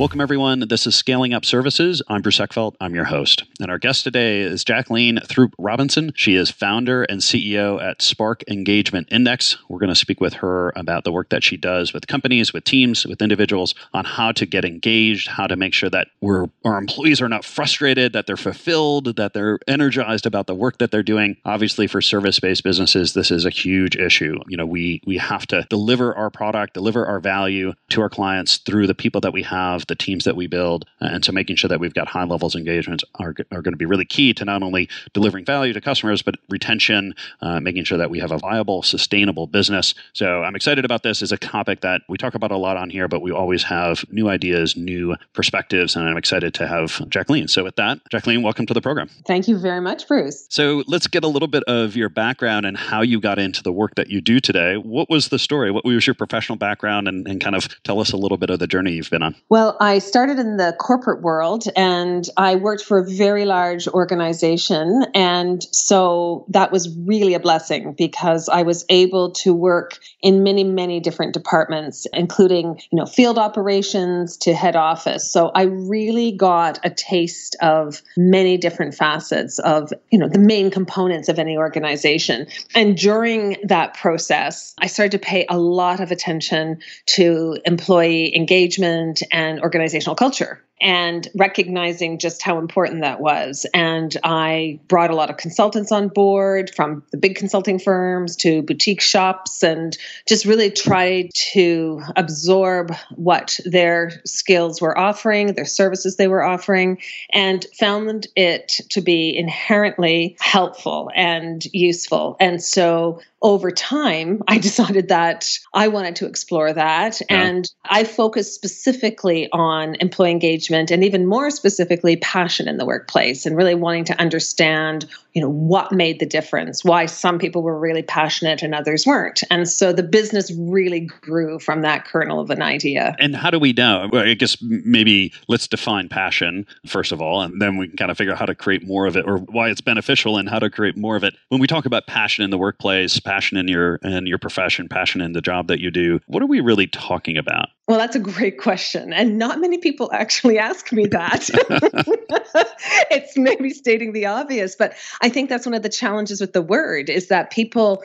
Welcome, everyone. This is Scaling Up Services. I'm Bruce Eckfeldt. I'm your host. And our guest today is Jacqueline Throop Robinson. She is founder and CEO at Spark Engagement Index. We're going to speak with her about the work that she does with companies, with teams, with individuals on how to get engaged, how to make sure that we're, our employees are not frustrated, that they're fulfilled, that they're energized about the work that they're doing. Obviously, for service based businesses, this is a huge issue. You know, we, we have to deliver our product, deliver our value to our clients through the people that we have the teams that we build. And so making sure that we've got high levels of engagement are, are going to be really key to not only delivering value to customers, but retention, uh, making sure that we have a viable, sustainable business. So I'm excited about this as a topic that we talk about a lot on here, but we always have new ideas, new perspectives, and I'm excited to have Jacqueline. So with that, Jacqueline, welcome to the program. Thank you very much, Bruce. So let's get a little bit of your background and how you got into the work that you do today. What was the story? What was your professional background and, and kind of tell us a little bit of the journey you've been on? Well, I started in the corporate world and I worked for a very large organization. And so that was really a blessing because I was able to work in many, many different departments, including, you know, field operations to head office. So I really got a taste of many different facets of, you know, the main components of any organization. And during that process, I started to pay a lot of attention to employee engagement and organizational culture and recognizing just how important that was. And I brought a lot of consultants on board from the big consulting firms to boutique shops and just really tried to absorb what their skills were offering, their services they were offering, and found it to be inherently helpful and useful. And so over time, I decided that I wanted to explore that. Yeah. And I focused specifically on employee engagement and even more specifically, passion in the workplace and really wanting to understand you know what made the difference why some people were really passionate and others weren't and so the business really grew from that kernel of an idea and how do we know well, i guess maybe let's define passion first of all and then we can kind of figure out how to create more of it or why it's beneficial and how to create more of it when we talk about passion in the workplace passion in your in your profession passion in the job that you do what are we really talking about well, that's a great question. And not many people actually ask me that. it's maybe stating the obvious, but I think that's one of the challenges with the word is that people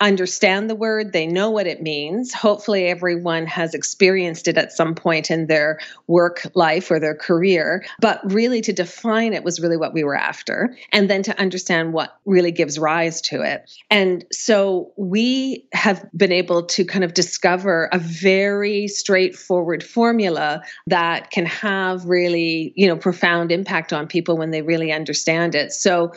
understand the word, they know what it means. Hopefully, everyone has experienced it at some point in their work life or their career. But really, to define it was really what we were after, and then to understand what really gives rise to it. And so we have been able to kind of discover a very straightforward formula that can have really, you know, profound impact on people when they really understand it. So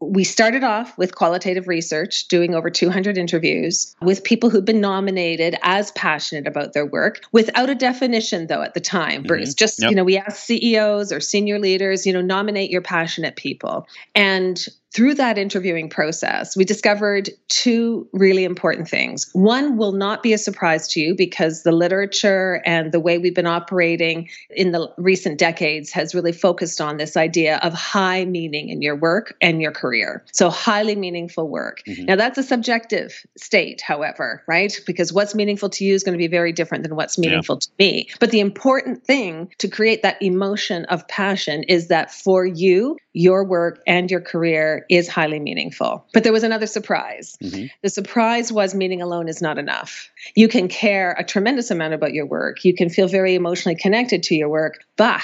we started off with qualitative research, doing over 200 interviews with people who've been nominated as passionate about their work without a definition, though, at the time, mm-hmm. Just, yep. you know, we asked CEOs or senior leaders, you know, nominate your passionate people. And through that interviewing process, we discovered two really important things. One will not be a surprise to you because the literature and the way we've been operating in the recent decades has really focused on this idea of high meaning in your work and your career. So, highly meaningful work. Mm-hmm. Now, that's a subjective state, however, right? Because what's meaningful to you is going to be very different than what's meaningful yeah. to me. But the important thing to create that emotion of passion is that for you, your work and your career is highly meaningful. But there was another surprise. Mm-hmm. The surprise was meaning alone is not enough. You can care a tremendous amount about your work, you can feel very emotionally connected to your work, but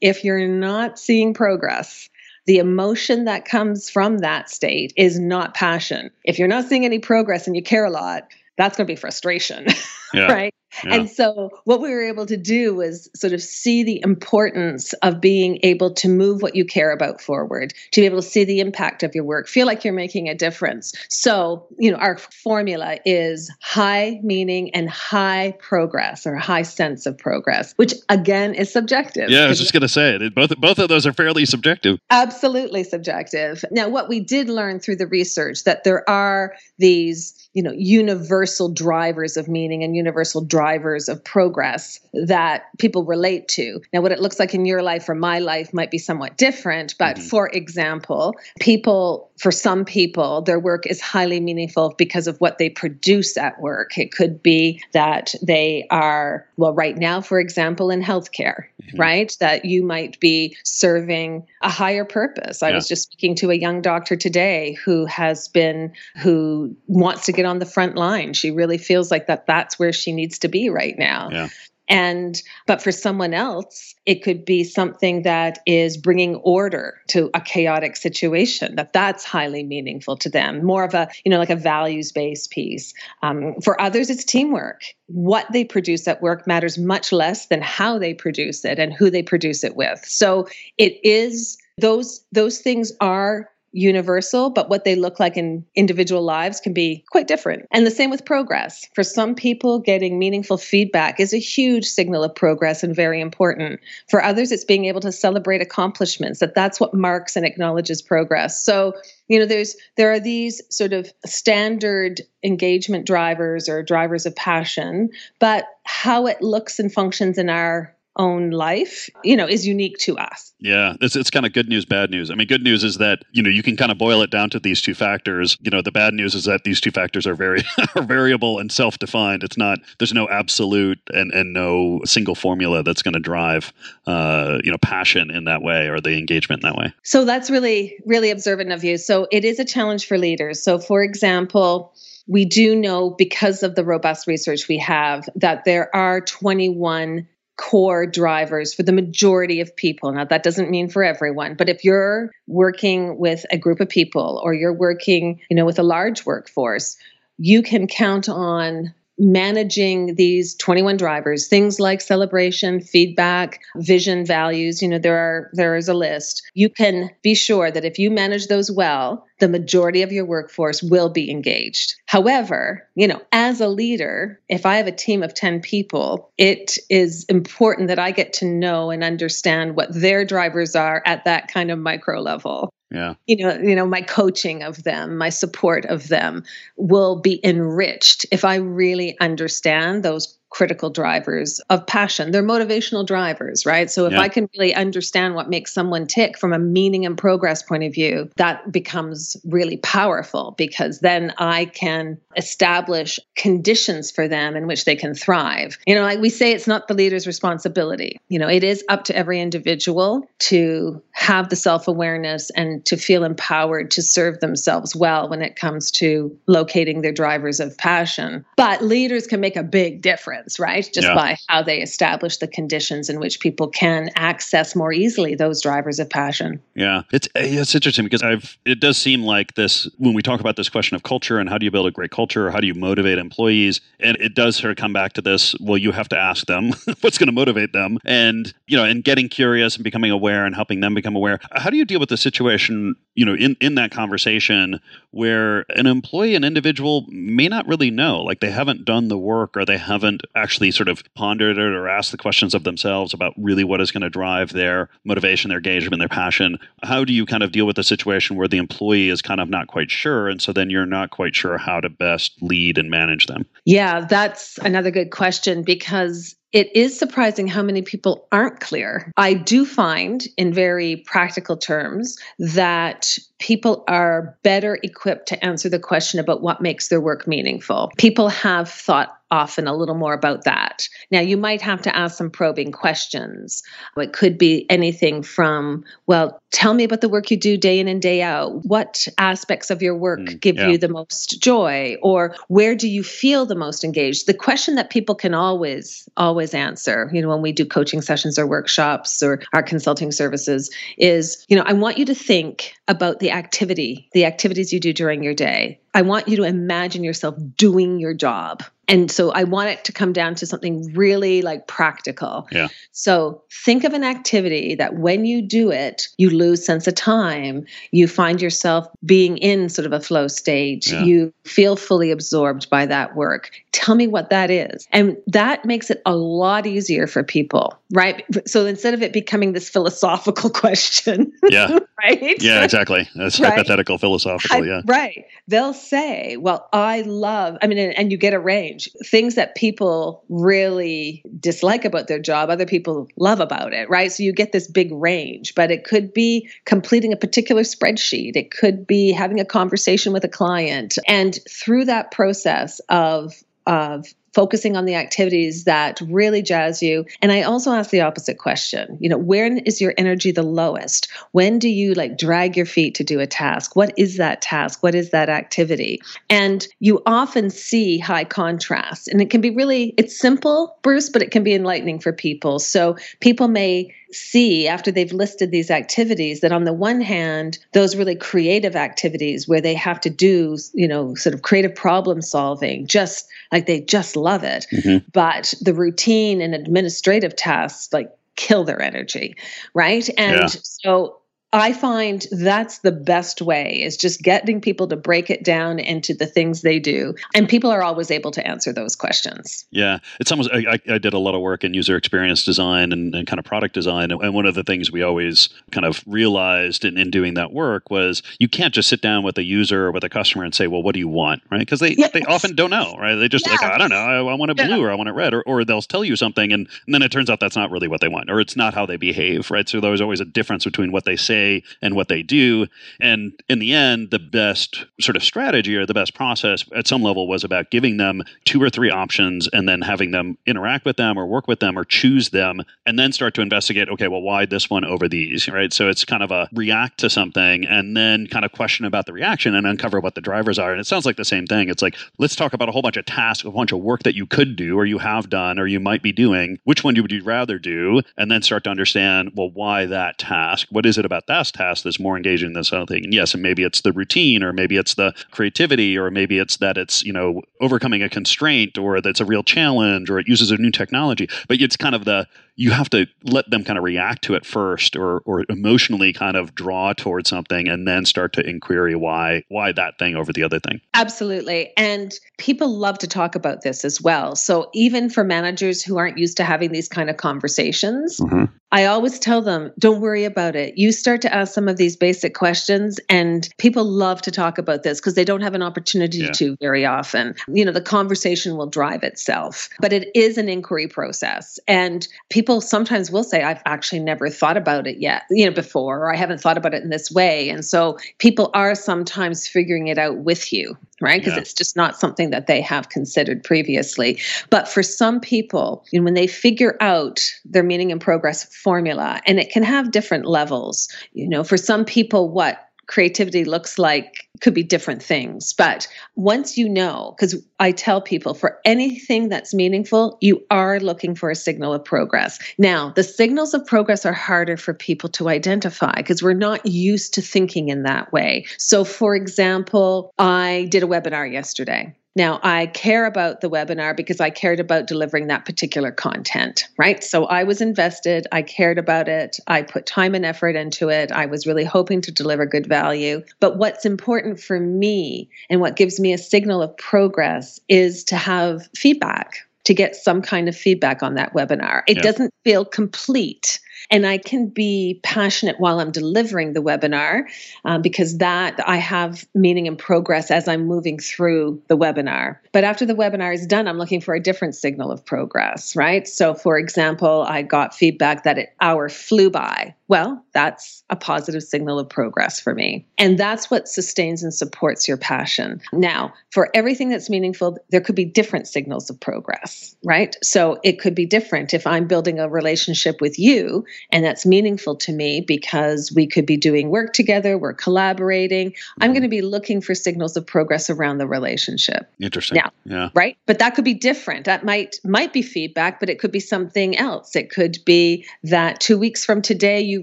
if you're not seeing progress, the emotion that comes from that state is not passion. If you're not seeing any progress and you care a lot, that's going to be frustration, yeah. right? Yeah. And so, what we were able to do was sort of see the importance of being able to move what you care about forward, to be able to see the impact of your work, feel like you're making a difference. So, you know, our formula is high meaning and high progress or high sense of progress, which again is subjective. Yeah, I was just going to say it. Both both of those are fairly subjective. Absolutely subjective. Now, what we did learn through the research that there are these you know universal drivers of meaning and universal drivers of progress that people relate to now what it looks like in your life or my life might be somewhat different but mm-hmm. for example people for some people their work is highly meaningful because of what they produce at work it could be that they are well right now for example in healthcare mm-hmm. right that you might be serving a higher purpose i yeah. was just speaking to a young doctor today who has been who wants to get on the front line. She really feels like that that's where she needs to be right now. Yeah. And, but for someone else, it could be something that is bringing order to a chaotic situation, that that's highly meaningful to them, more of a, you know, like a values based piece. Um, for others, it's teamwork. What they produce at work matters much less than how they produce it and who they produce it with. So it is, those, those things are universal, but what they look like in individual lives can be quite different. And the same with progress. For some people, getting meaningful feedback is a huge signal of progress and very important. For others, it's being able to celebrate accomplishments, that that's what marks and acknowledges progress. So, you know, there's there are these sort of standard engagement drivers or drivers of passion, but how it looks and functions in our own life, you know, is unique to us. Yeah, it's it's kind of good news, bad news. I mean, good news is that you know you can kind of boil it down to these two factors. You know, the bad news is that these two factors are very are variable and self defined. It's not there's no absolute and and no single formula that's going to drive uh, you know passion in that way or the engagement in that way. So that's really really observant of you. So it is a challenge for leaders. So for example we do know because of the robust research we have that there are 21 core drivers for the majority of people. Now, that doesn't mean for everyone, but if you're working with a group of people or you're working, you know, with a large workforce, you can count on managing these 21 drivers things like celebration feedback vision values you know there are there is a list. You can be sure that if you manage those well the majority of your workforce will be engaged. However you know as a leader if i have a team of 10 people it is important that i get to know and understand what their drivers are at that kind of micro level yeah. You know you know my coaching of them my support of them will be enriched if i really understand those critical drivers of passion. They're motivational drivers, right? So if yeah. I can really understand what makes someone tick from a meaning and progress point of view, that becomes really powerful because then I can establish conditions for them in which they can thrive. You know, like we say, it's not the leader's responsibility. You know, it is up to every individual to have the self awareness and to feel empowered to serve themselves well when it comes to locating their drivers of passion. But leaders can make a big difference right? Just yeah. by how they establish the conditions in which people can access more easily those drivers of passion. Yeah, it's eh, it's interesting because I've it does seem like this when we talk about this question of culture and how do you build a great culture, or how do you motivate employees, and it does sort of come back to this. Well, you have to ask them what's going to motivate them, and you know, and getting curious and becoming aware and helping them become aware. How do you deal with the situation, you know, in in that conversation where an employee, an individual, may not really know, like they haven't done the work or they haven't actually sort of pondered it or asked the questions of themselves about really what is going to drive their motivation, their engagement, their passion. How do you kind of deal with a situation where the employee is kind of not quite sure, and so then you're not quite sure how to best lead and manage them? Yeah, that's another good question because it is surprising how many people aren't clear. I do find, in very practical terms, that people are better equipped to answer the question about what makes their work meaningful. People have thought often a little more about that. Now, you might have to ask some probing questions. It could be anything from, well, tell me about the work you do day in and day out. What aspects of your work mm, give yeah. you the most joy? Or where do you feel the most engaged? The question that people can always, always answer, you know, when we do coaching sessions or workshops or our consulting services is, you know, I want you to think about the activity, the activities you do during your day. I want you to imagine yourself doing your job. And so I want it to come down to something really like practical. Yeah. So think of an activity that when you do it, you lose sense of time. You find yourself being in sort of a flow state. Yeah. You feel fully absorbed by that work. Tell me what that is. And that makes it a lot easier for people, right? So instead of it becoming this philosophical question, yeah. right? Yeah, exactly. That's right? hypothetical philosophical, yeah. Right. They'll say, well, I love, I mean, and, and you get a range. Things that people really dislike about their job, other people love about it, right? So you get this big range, but it could be completing a particular spreadsheet. It could be having a conversation with a client. And through that process of of focusing on the activities that really jazz you. And I also ask the opposite question. You know, when is your energy the lowest? When do you like drag your feet to do a task? What is that task? What is that activity? And you often see high contrast. And it can be really it's simple, Bruce, but it can be enlightening for people. So people may see after they've listed these activities that on the one hand those really creative activities where they have to do you know sort of creative problem solving just like they just love it. Mm-hmm. But the routine and administrative tasks like kill their energy, right? And yeah. so I find that's the best way is just getting people to break it down into the things they do. And people are always able to answer those questions. Yeah. It's almost, I, I did a lot of work in user experience design and, and kind of product design. And one of the things we always kind of realized in, in doing that work was you can't just sit down with a user or with a customer and say, well, what do you want? Right. Because they, yes. they often don't know, right? They just yeah. like, I don't know, I, I want it blue yeah. or I want it red. Or, or they'll tell you something and, and then it turns out that's not really what they want or it's not how they behave, right? So there's always a difference between what they say say and what they do. And in the end, the best sort of strategy or the best process at some level was about giving them two or three options and then having them interact with them or work with them or choose them and then start to investigate, okay, well, why this one over these, right? So it's kind of a react to something and then kind of question about the reaction and uncover what the drivers are. And it sounds like the same thing. It's like, let's talk about a whole bunch of tasks, a bunch of work that you could do or you have done or you might be doing. Which one would you rather do? And then start to understand, well, why that task? What is it about that task that's more engaging than something. And yes, and maybe it's the routine, or maybe it's the creativity, or maybe it's that it's you know overcoming a constraint, or that's a real challenge, or it uses a new technology. But it's kind of the you have to let them kind of react to it first or or emotionally kind of draw towards something and then start to inquiry why why that thing over the other thing absolutely and people love to talk about this as well so even for managers who aren't used to having these kind of conversations mm-hmm. I always tell them, don't worry about it. You start to ask some of these basic questions, and people love to talk about this because they don't have an opportunity yeah. to very often. You know, the conversation will drive itself, but it is an inquiry process. And people sometimes will say, I've actually never thought about it yet, you know, before, or I haven't thought about it in this way. And so people are sometimes figuring it out with you, right? Because yeah. it's just not something that they have considered previously. But for some people, you know, when they figure out their meaning and progress formula, and it can have different levels, you know, for some people, what creativity looks like could be different things. But once you know, because I tell people for anything that's meaningful, you are looking for a signal of progress. Now, the signals of progress are harder for people to identify because we're not used to thinking in that way. So, for example, I did a webinar yesterday now, I care about the webinar because I cared about delivering that particular content, right? So I was invested, I cared about it, I put time and effort into it. I was really hoping to deliver good value. But what's important for me and what gives me a signal of progress is to have feedback, to get some kind of feedback on that webinar. It doesn't feel complete And I can be passionate while I'm delivering the webinar um, because that I have meaning and progress as I'm moving through the webinar. But after the webinar is done, I'm looking for a different signal of progress, right? So, for example, I got feedback that an hour flew by. Well, that's a positive signal of progress for me. And that's what sustains and supports your passion. Now, for everything that's meaningful, there could be different signals of progress, right? So it could be different if I'm building a relationship with you and that's meaningful to me because we could be doing work together, we're collaborating. I'm going to be looking for signals of progress around the relationship. Interesting. Yeah. Yeah. Right? But that could be different. That might might be feedback, but it could be something else. It could be that 2 weeks from today you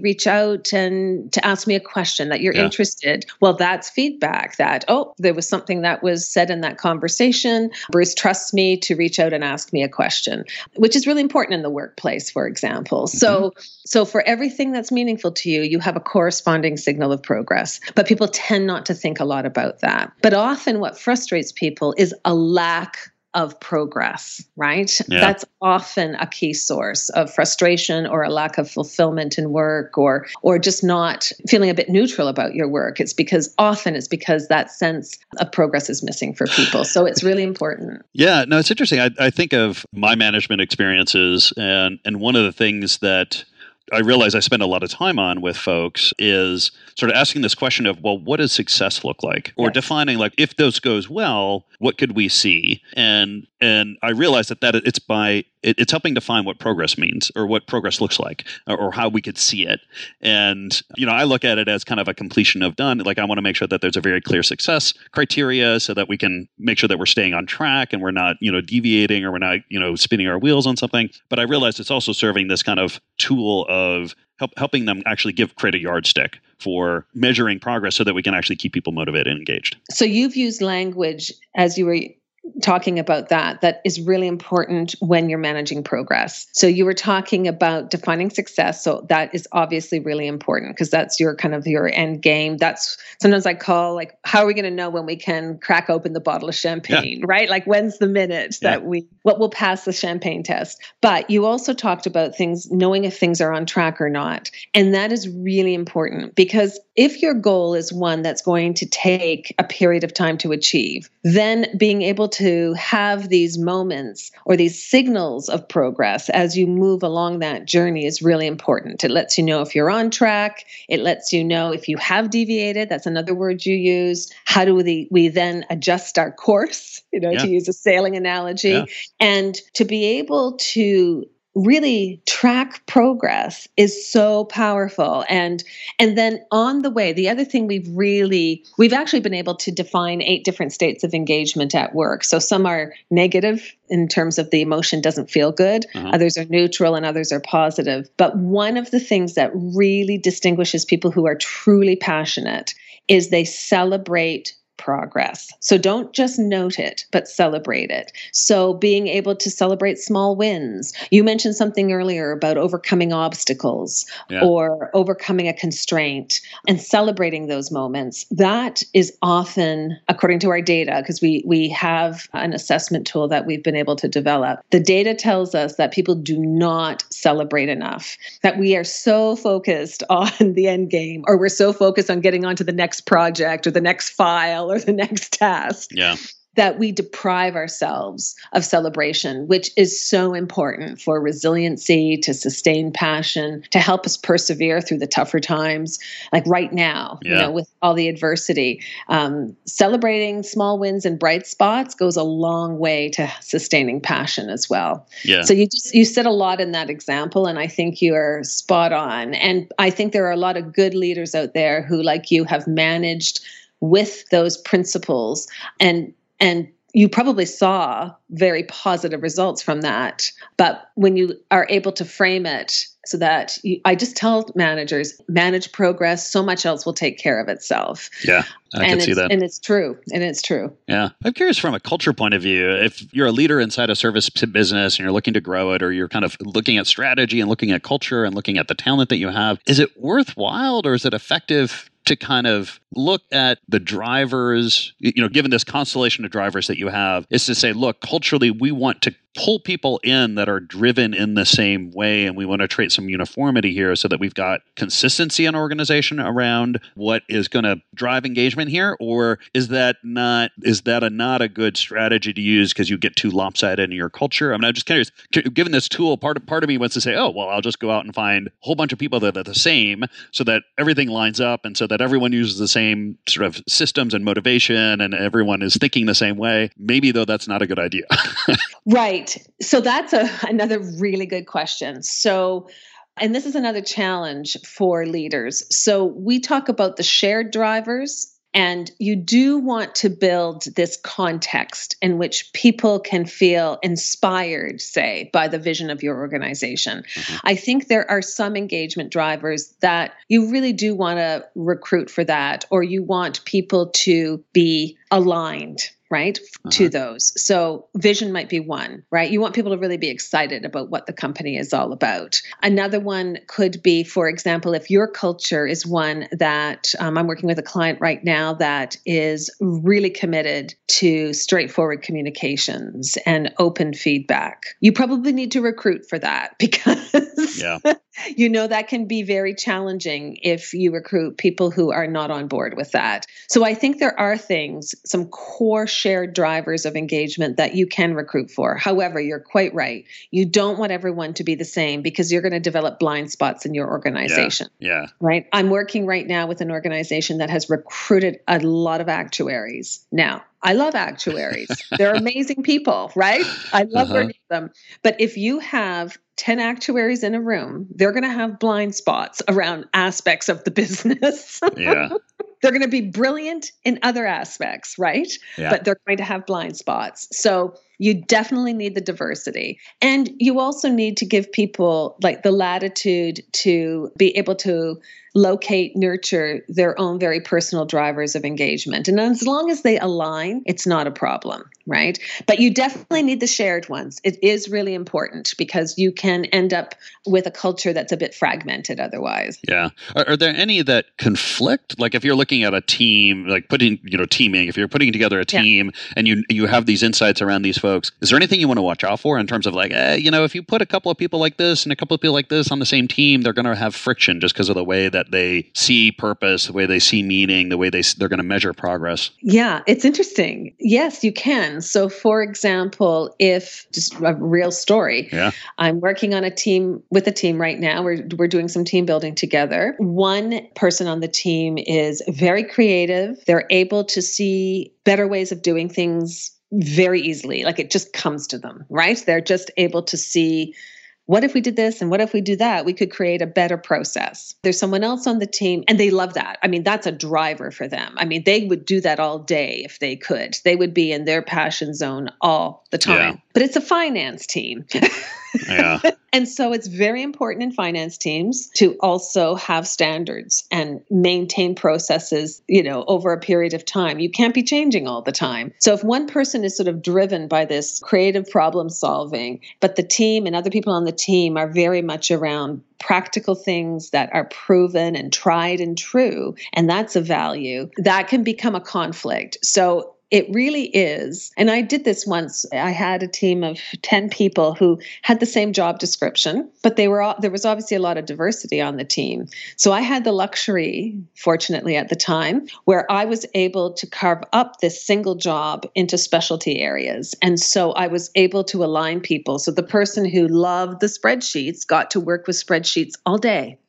reach out and to ask me a question that you're yeah. interested. Well, that's feedback that oh, there was something that was said in that conversation. Bruce trusts me to reach out and ask me a question, which is really important in the workplace, for example. Mm-hmm. So, so for everything that's meaningful to you, you have a corresponding signal of progress. But people tend not to think a lot about that. But often what frustrates people is a lack of progress, right? Yeah. That's often a key source of frustration or a lack of fulfillment in work or or just not feeling a bit neutral about your work. It's because often it's because that sense of progress is missing for people. So it's really important. Yeah, no, it's interesting. I, I think of my management experiences and and one of the things that I realize I spend a lot of time on with folks is sort of asking this question of, well, what does success look like? Or yes. defining like if those goes well, what could we see? And and I realize that that it's by it, it's helping define what progress means or what progress looks like or, or, how we could see it. And you know, I look at it as kind of a completion of done. Like I want to make sure that there's a very clear success criteria so that we can make sure that we're staying on track and we're not you know deviating or we're not you know spinning our wheels on something. But I realize it's also serving this kind of tool of help, helping them actually give create a yardstick for measuring progress so that we can actually keep people motivated and engaged. So you've used language as you were talking about that that is really important when you're managing progress. So you were talking about defining success. So that is obviously really important because that's your kind of your end game. That's sometimes I call like how are we going to know when we can crack open the bottle of champagne, yeah. right? Like when's the minute yeah. that we what will pass the champagne test. But you also talked about things knowing if things are on track or not. And that is really important because if your goal is one that's going to take a period of time to achieve, then being able to have these moments or these signals of progress as you move along that journey is really important. It lets you know if you're on track, it lets you know if you have deviated. That's another word you use. How do we, we then adjust our course, you know, yeah. to use a sailing analogy, yeah. and to be able to really track progress is so powerful. And and then on the way the other thing we've really we've actually been able to define eight different states of engagement at work. So some are negative in terms of the emotion doesn't feel good. Uh-huh. others are neutral and others are positive. But one of the things that really distinguishes people who are truly passionate is they celebrate progress. So don't just note it, but celebrate it. So being able to celebrate small wins. You mentioned something earlier about overcoming obstacles yeah. or overcoming a constraint and celebrating those moments. That is often, according to our data, because we, we have an assessment tool that we've been able to develop, the data tells us that people do not celebrate enough, that we are so focused on the end game or we're so focused on getting onto the next project or the next file or the next task. Yeah that we deprive ourselves of celebration, which is so important for resiliency, to sustain passion, to help us persevere through the tougher times. Like right now, yeah. you know, with all the adversity, um, celebrating small wins and bright spots goes a long way to sustaining passion as well. Yeah. So you just you said a lot in that example, and I think you are spot on. And I think there are a lot of good leaders out there who, like you, have managed with those principles. And and you probably saw very positive results from that. But when you are able to frame it so that you, i just tell managers manage progress so much else will take care of itself. Yeah i and can see that. and it's true and it's true. Yeah. I'm curious from a culture point of view if you're a leader inside a service business and you're looking to grow it or you're kind of looking at strategy and looking at culture and looking at the talent that you have is it worthwhile or is it effective to kind of look at the drivers, you know, given this constellation of drivers that you have, is to say, look, culturally, we want to pull people in that are driven in the same way and we want to create some uniformity here so that we've got consistency in organization around what is going to drive engagement here or is that not is that a not a good strategy to use because you get too lopsided in your culture? I mean i'm just curious given this tool part of part of me wants to say oh well i'll just go out and find a whole bunch of people that are the same so that everything lines up and so that everyone uses the same sort of systems and motivation and everyone is thinking the same way. Maybe though that's not a good idea. Right. So that's a, another really good question. So and this is another challenge for leaders. So we talk about the shared drivers and you do want to build this context in which people can feel inspired, say, by the vision of your organization. Mm-hmm. I think there are some engagement drivers that you really do want to recruit for that, or you want people to be aligned right uh-huh. to those. So vision might be one right? You want people to really be excited about what the company is all about. Another one could be for example if your culture is one that um, i'm working with a client right now that is really committed to straightforward communications and open feedback. You probably need to recruit for that because yeah. you know that can be very challenging if you recruit people who are not on board with that. So i think there are things some core shared drivers of engagement that you can recruit for. However, you're quite right. You don't want everyone to be the same because you're going to develop blind spots in your organization. Yeah. yeah. Right. I'm working right now with an organization that has recruited a lot of actuaries. Now, I love actuaries. They're amazing people, right? I love uh-huh. working with them. But if you have 10 actuaries in a room, they're going to have blind spots around aspects of the business. yeah. They're going to be brilliant in other aspects, right? Yeah. But they're going to have blind spots. So you definitely need the diversity. And you also need to give people like the latitude to be able to locate, nurture their own very personal drivers of engagement. And as long as they align, it's not a problem, right? But you definitely need the shared ones. It is really important because you can end up with a culture that's a bit fragmented otherwise. Yeah. Are, are there any that conflict? Like if you're looking at a team, like putting, you know, teaming, if you're putting together a team yeah. and you you have these insights around these folks, is there anything you want to watch out for in terms of like, eh, you know, if you put a couple of people like this and a couple of people like this on the same team, they're going to have friction just because of the way that that they see purpose, the way they see meaning, the way they they're going to measure progress. Yeah, it's interesting. Yes, you can. So, for example, if just a real story, yeah. I'm working on a team with a team right now. We're we're doing some team building together. One person on the team is very creative. They're able to see better ways of doing things very easily. Like it just comes to them, right? They're just able to see what if we did this and what if we do that? We could create a better process. There's someone else on the team and they love that. I mean, that's a driver for them. I mean, they would do that all day if they could. They would be in their passion zone all the time. Yeah. But it's a finance team. yeah. and so it's very important in finance teams to also have standards and maintain processes, you know, over a period of time. You can't be changing all the time. So if one person is sort of driven by this creative problem solving, but the team and other people on the team are very much around practical things that are proven and tried and true, and that's a value, that can become a conflict. So it really is. And I did this once. I had a team of 10 people who had the same job description, but they were all, there was obviously a lot of diversity on the team. So I had the luxury, fortunately at the time, where I was able to carve up this single job into specialty areas. And so I was able to align people. So the person who loved the spreadsheets got to work with spreadsheets all day.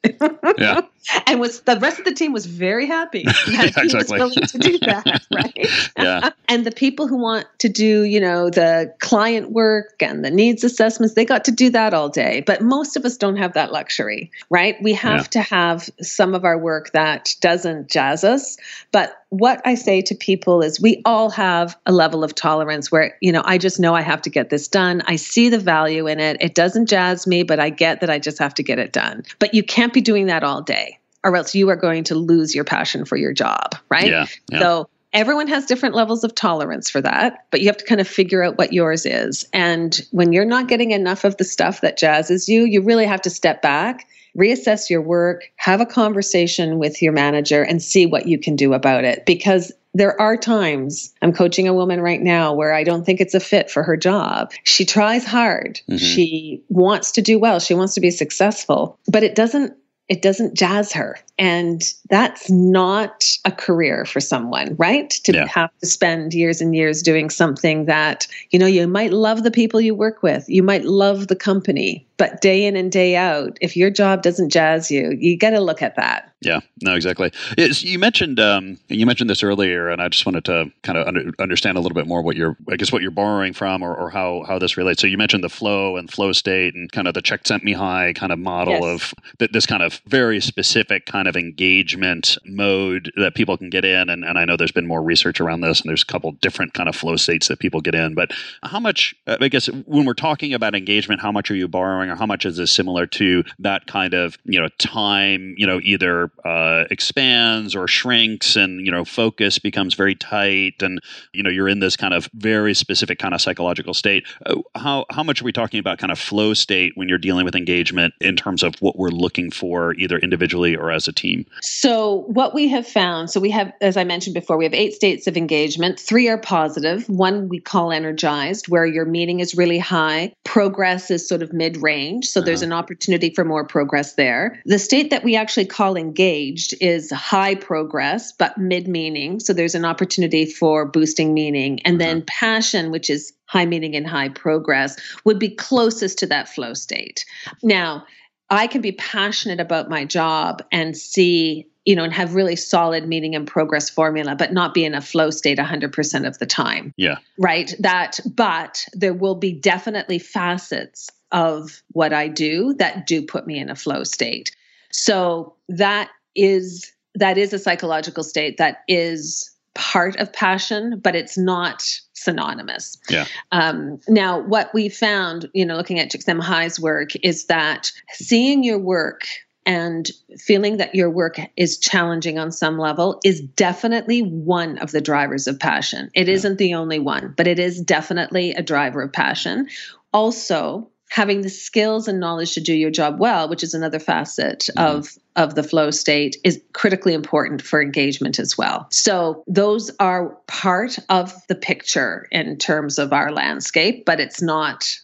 Yeah. and was the rest of the team was very happy that yeah, he exactly. was willing to do that, right? yeah. and the people who want to do, you know, the client work and the needs assessments, they got to do that all day. But most of us don't have that luxury, right? We have yeah. to have some of our work that doesn't jazz us. But what I say to people is we all have a level of tolerance where, you know, I just know I have to get this done. I see the value in it. It doesn't jazz me, but I get that I just have to get it done. But you can't be doing that all day or else you are going to lose your passion for your job, right? Yeah, yeah. So everyone has different levels of tolerance for that, but you have to kind of figure out what yours is. And when you're not getting enough of the stuff that jazzes you, you really have to step back, reassess your work, have a conversation with your manager, and see what you can do about it. Because there are times I'm coaching a woman right now where I don't think it's a fit for her job. She tries hard. Mm-hmm. She wants to do well. She wants to be successful, but it doesn't it doesn't jazz her. And that's not a career for someone, right? To yeah. have to spend years and years doing something that, you know, you might love the people you work with, you might love the company, but day in and day out, if your job doesn't jazz you, you got to look at that. Yeah, no, exactly. It's, you mentioned um, you mentioned this earlier, and I just wanted to kind of under, understand a little bit more what you're, I guess, what you're borrowing from, or, or, how how this relates. So you mentioned the flow and flow state, and kind of the Csikszentmihalyi kind of model yes. of th- this kind of very specific kind of engagement mode that people can get in. And, and I know there's been more research around this, and there's a couple different kind of flow states that people get in. But how much, I guess, when we're talking about engagement, how much are you borrowing, or how much is this similar to that kind of you know time, you know, either uh, expands or shrinks and you know focus becomes very tight and you know you're in this kind of very specific kind of psychological state. Uh, how how much are we talking about kind of flow state when you're dealing with engagement in terms of what we're looking for either individually or as a team? So what we have found so we have as i mentioned before we have eight states of engagement. Three are positive. One we call energized where your meaning is really high. Progress is sort of mid-range so uh-huh. there's an opportunity for more progress there. The state that we actually call engaged engaged is high progress, but mid meaning. So there's an opportunity for boosting meaning. And then uh-huh. passion, which is high meaning and high progress, would be closest to that flow state. Now, I can be passionate about my job and see, you know, and have really solid meaning and progress formula, but not be in a flow state 100% of the time. Yeah. Right. That, but there will be definitely facets of what I do that do put me in a flow state. So that is that is a psychological state that is part of passion, but it's not synonymous. Yeah. Um, now, what we found, you know, looking at Csikszentmihalyi's work, is that seeing your work and feeling that your work is challenging on some level is definitely one of the drivers of passion. It yeah. not the only one, but it is definitely a driver of passion. Also, having the skills and knowledge to do your job well, which is another facet mm-hmm. of of the flow state is critically important for engagement as well. So those are part of the picture in terms of our landscape, but it's not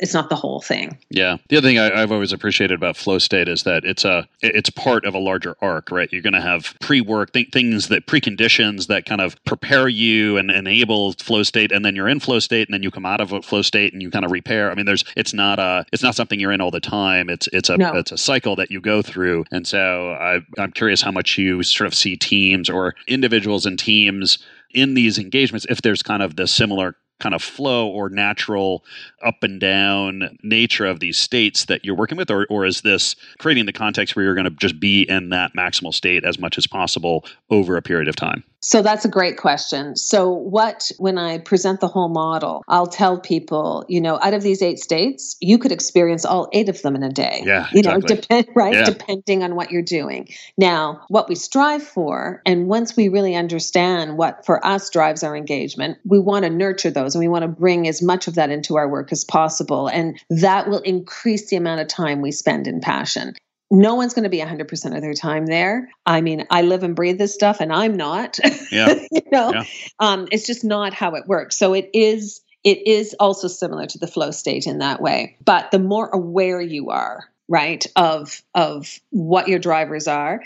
it's not the whole thing. Yeah. The other thing I, have always appreciated about flow state is that it's a it's part of a larger arc, right? You're going to have pre-work th- things that preconditions that kind of prepare you and enable flow state, and then you're in flow state, and then you come out of flow state and you kind of repair. I mean, there's it's not a it's not something you're in all the time. It's it's a no. it's a cycle that you go through, and so I, I'm curious how much you sort of see teams or individuals and teams in these engagements if there's kind of the similar kind of flow or natural up and down nature of these states that you're working with or, or is this creating the context where you're going to just be in that maximal state as much as possible over a period of time so that's a great question. So, what, when I present the whole model, I'll tell people, you know, out of these eight states, you could experience all eight of them in a day. Yeah. You exactly. know, depend, right? Yeah. Depending on what you're doing. Now, what we strive for, and once we really understand what for us drives our engagement, we want to nurture those and we want to bring as much of that into our work as possible. And that will increase the amount of time we spend in passion no one's going to be 100% of their time there. I mean, I live and breathe this stuff and I'm not. Yeah. you know, yeah. Um, it's just not how it works. So it is it is also similar to the flow state in that way. But the more aware you are, right, of of what your drivers are,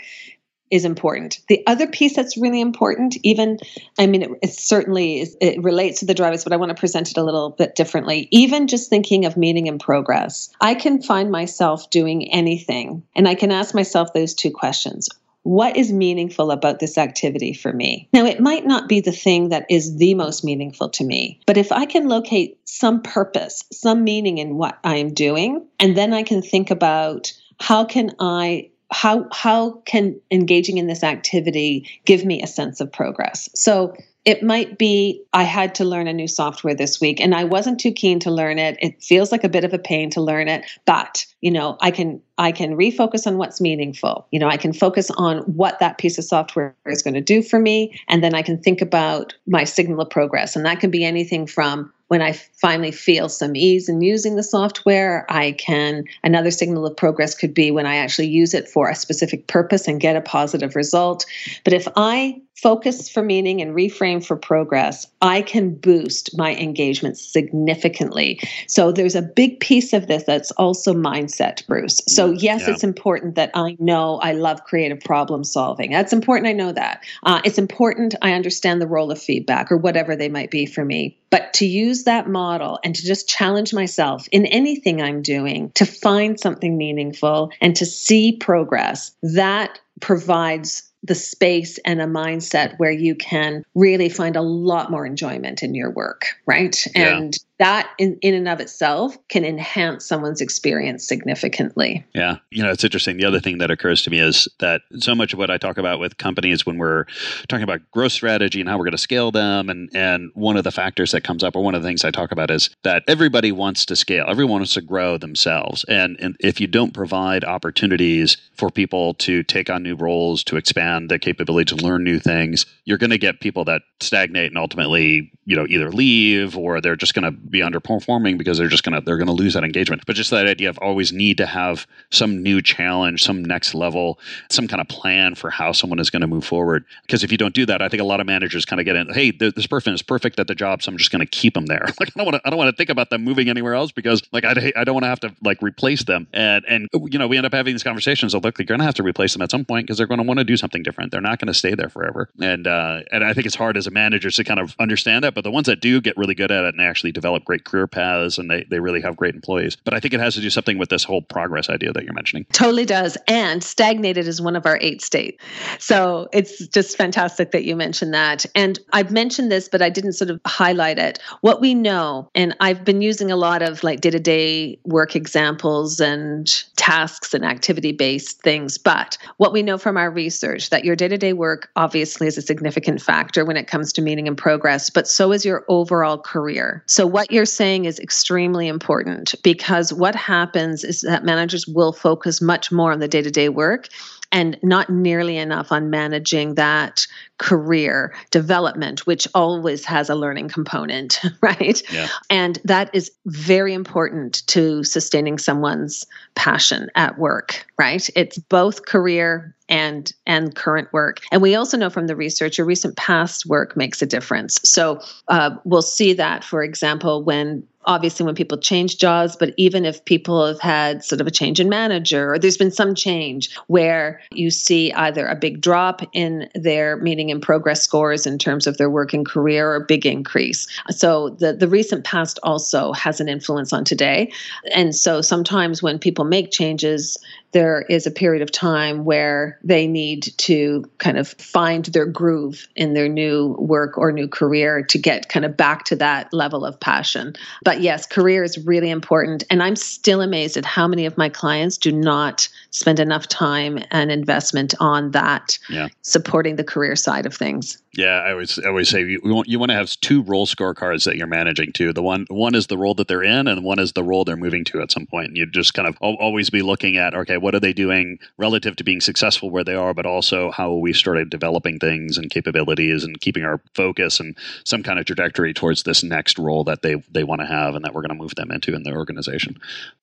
is important. The other piece that's really important, even, I mean, it, it certainly is, it relates to the drivers, but I want to present it a little bit differently. Even just thinking of meaning and progress, I can find myself doing anything, and I can ask myself those two questions. What is meaningful about this activity for me? Now, it might not be the thing that is the most meaningful to me, but if I can locate some purpose, some meaning in what I am doing, and then I can think about how can I how how can engaging in this activity give me a sense of progress so it might be I had to learn a new software this week and I wasn't too keen to learn it. It feels like a bit of a pain to learn it, but you know, I can I can refocus on what's meaningful. You know, I can focus on what that piece of software is going to do for me and then I can think about my signal of progress and that can be anything from when I finally feel some ease in using the software, I can, another signal of progress could be when I actually use it for a specific purpose and get a positive result. But if I focus for meaning and reframe for progress, I can boost my engagement significantly. So there's a big piece of this that's also mindset, Bruce. So, mm, yes, yeah. it's important that I know I love creative problem solving. That's important. I know that. Uh, it's important I understand the role of feedback or whatever they might be for me. But to use that model and to just challenge myself in anything I'm doing to find something meaningful and to see progress, that provides the space and a mindset where you can really find a lot more enjoyment in your work, right? Yeah. And that in, in and of itself can enhance someone's experience significantly. Yeah. You know, it's interesting. The other thing that occurs to me is that so much of what I talk about with companies when we're talking about growth strategy and how we're going to scale them, and, and one of the factors that comes up, or one of the things I talk about is that everybody wants to scale, everyone wants to grow themselves. And, and if you don't provide opportunities for people to take on new roles, to expand their capability to learn new things, you're going to get people that stagnate and ultimately, you know, either leave or they're just going to be underperforming because they're just gonna they're gonna lose that engagement. But just that idea of always need to have some new challenge, some next level, some kind of plan for how someone is going to move forward. Because if you don't do that, I think a lot of managers kind of get in. Hey, this person is perfect at the job, so I'm just going to keep them there. Like I don't want to I don't want to think about them moving anywhere else because like I, I don't want to have to like replace them. And and you know we end up having these conversations. Of, look, you're going to have to replace them at some point because they're going to want to do something different. They're not going to stay there forever. And uh, and I think it's hard as a manager to kind of understand that. But the ones that do get really good at it and actually develop great career paths and they, they really have great employees. But I think it has to do something with this whole progress idea that you're mentioning. Totally does. And stagnated is one of our eight states. So it's just fantastic that you mentioned that. And I've mentioned this, but I didn't sort of highlight it. What we know, and I've been using a lot of like day to day work examples and tasks and activity based things. But what we know from our research that your day to day work obviously is a significant factor when it comes to meaning and progress, but so is your overall career. So what you're saying is extremely important because what happens is that managers will focus much more on the day to day work and not nearly enough on managing that career development, which always has a learning component, right? Yeah. And that is very important to sustaining someone's passion at work, right? It's both career and and current work and we also know from the research your recent past work makes a difference so uh, we'll see that for example when obviously when people change jobs, but even if people have had sort of a change in manager or there's been some change where you see either a big drop in their meaning and progress scores in terms of their working career or a big increase. So the, the recent past also has an influence on today. And so sometimes when people make changes, there is a period of time where they need to kind of find their groove in their new work or new career to get kind of back to that level of passion. But yes, career is really important. And I'm still amazed at how many of my clients do not spend enough time and investment on that, yeah. supporting the career side of things. Yeah, I always I always say you want you want to have two role scorecards that you're managing too. The one one is the role that they're in, and one is the role they're moving to at some point. And you just kind of always be looking at okay, what are they doing relative to being successful where they are, but also how we started developing things and capabilities and keeping our focus and some kind of trajectory towards this next role that they they want to have and that we're going to move them into in the organization.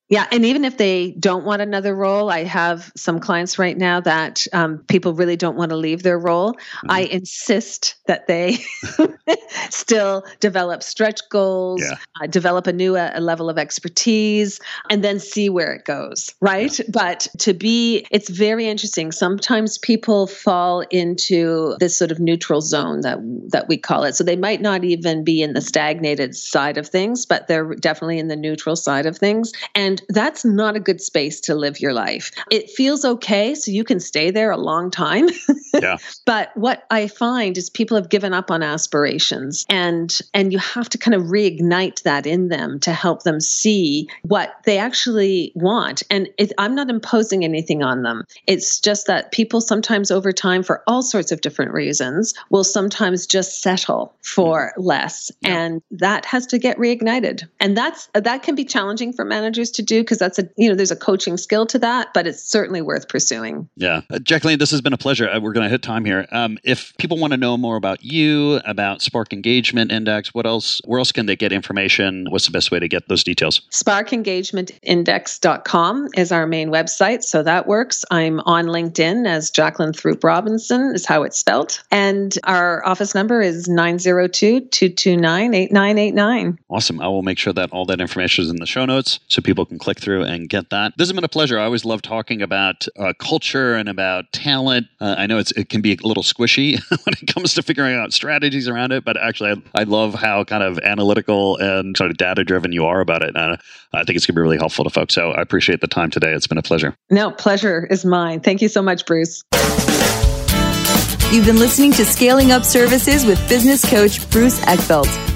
Yeah, and even if they don't want another role, I have some clients right now that um, people really don't want to leave their role. Mm-hmm. I insist that they still develop stretch goals, yeah. uh, develop a new uh, a level of expertise, and then see where it goes. Right, yeah. but to be, it's very interesting. Sometimes people fall into this sort of neutral zone that that we call it. So they might not even be in the stagnated side of things, but they're definitely in the neutral side of things, and and that's not a good space to live your life. It feels okay, so you can stay there a long time. yeah. But what I find is people have given up on aspirations and and you have to kind of reignite that in them to help them see what they actually want. And it, I'm not imposing anything on them. It's just that people sometimes over time for all sorts of different reasons will sometimes just settle for mm. less yeah. and that has to get reignited. And that's that can be challenging for managers to do because that's a you know there's a coaching skill to that, but it's certainly worth pursuing. Yeah, uh, Jacqueline, this has been a pleasure. Uh, we're going to hit time here. Um, if people want to know more about you, about Spark Engagement Index, what else? Where else can they get information? What's the best way to get those details? SparkEngagementIndex.com is our main website, so that works. I'm on LinkedIn as Jacqueline Throop Robinson is how it's spelled, and our office number is 902-229-8989. Awesome. I will make sure that all that information is in the show notes so people can click through and get that. This has been a pleasure. I always love talking about uh, culture and about talent. Uh, I know it can be a little squishy when it comes to figuring out strategies around it, but actually, I, I love how kind of analytical and sort of data driven you are about it. Uh, I think it's going to be really helpful to folks. So I appreciate the time today. It's been a pleasure. No, pleasure is mine. Thank you so much, Bruce. You've been listening to Scaling Up Services with business coach Bruce Eckfeldt.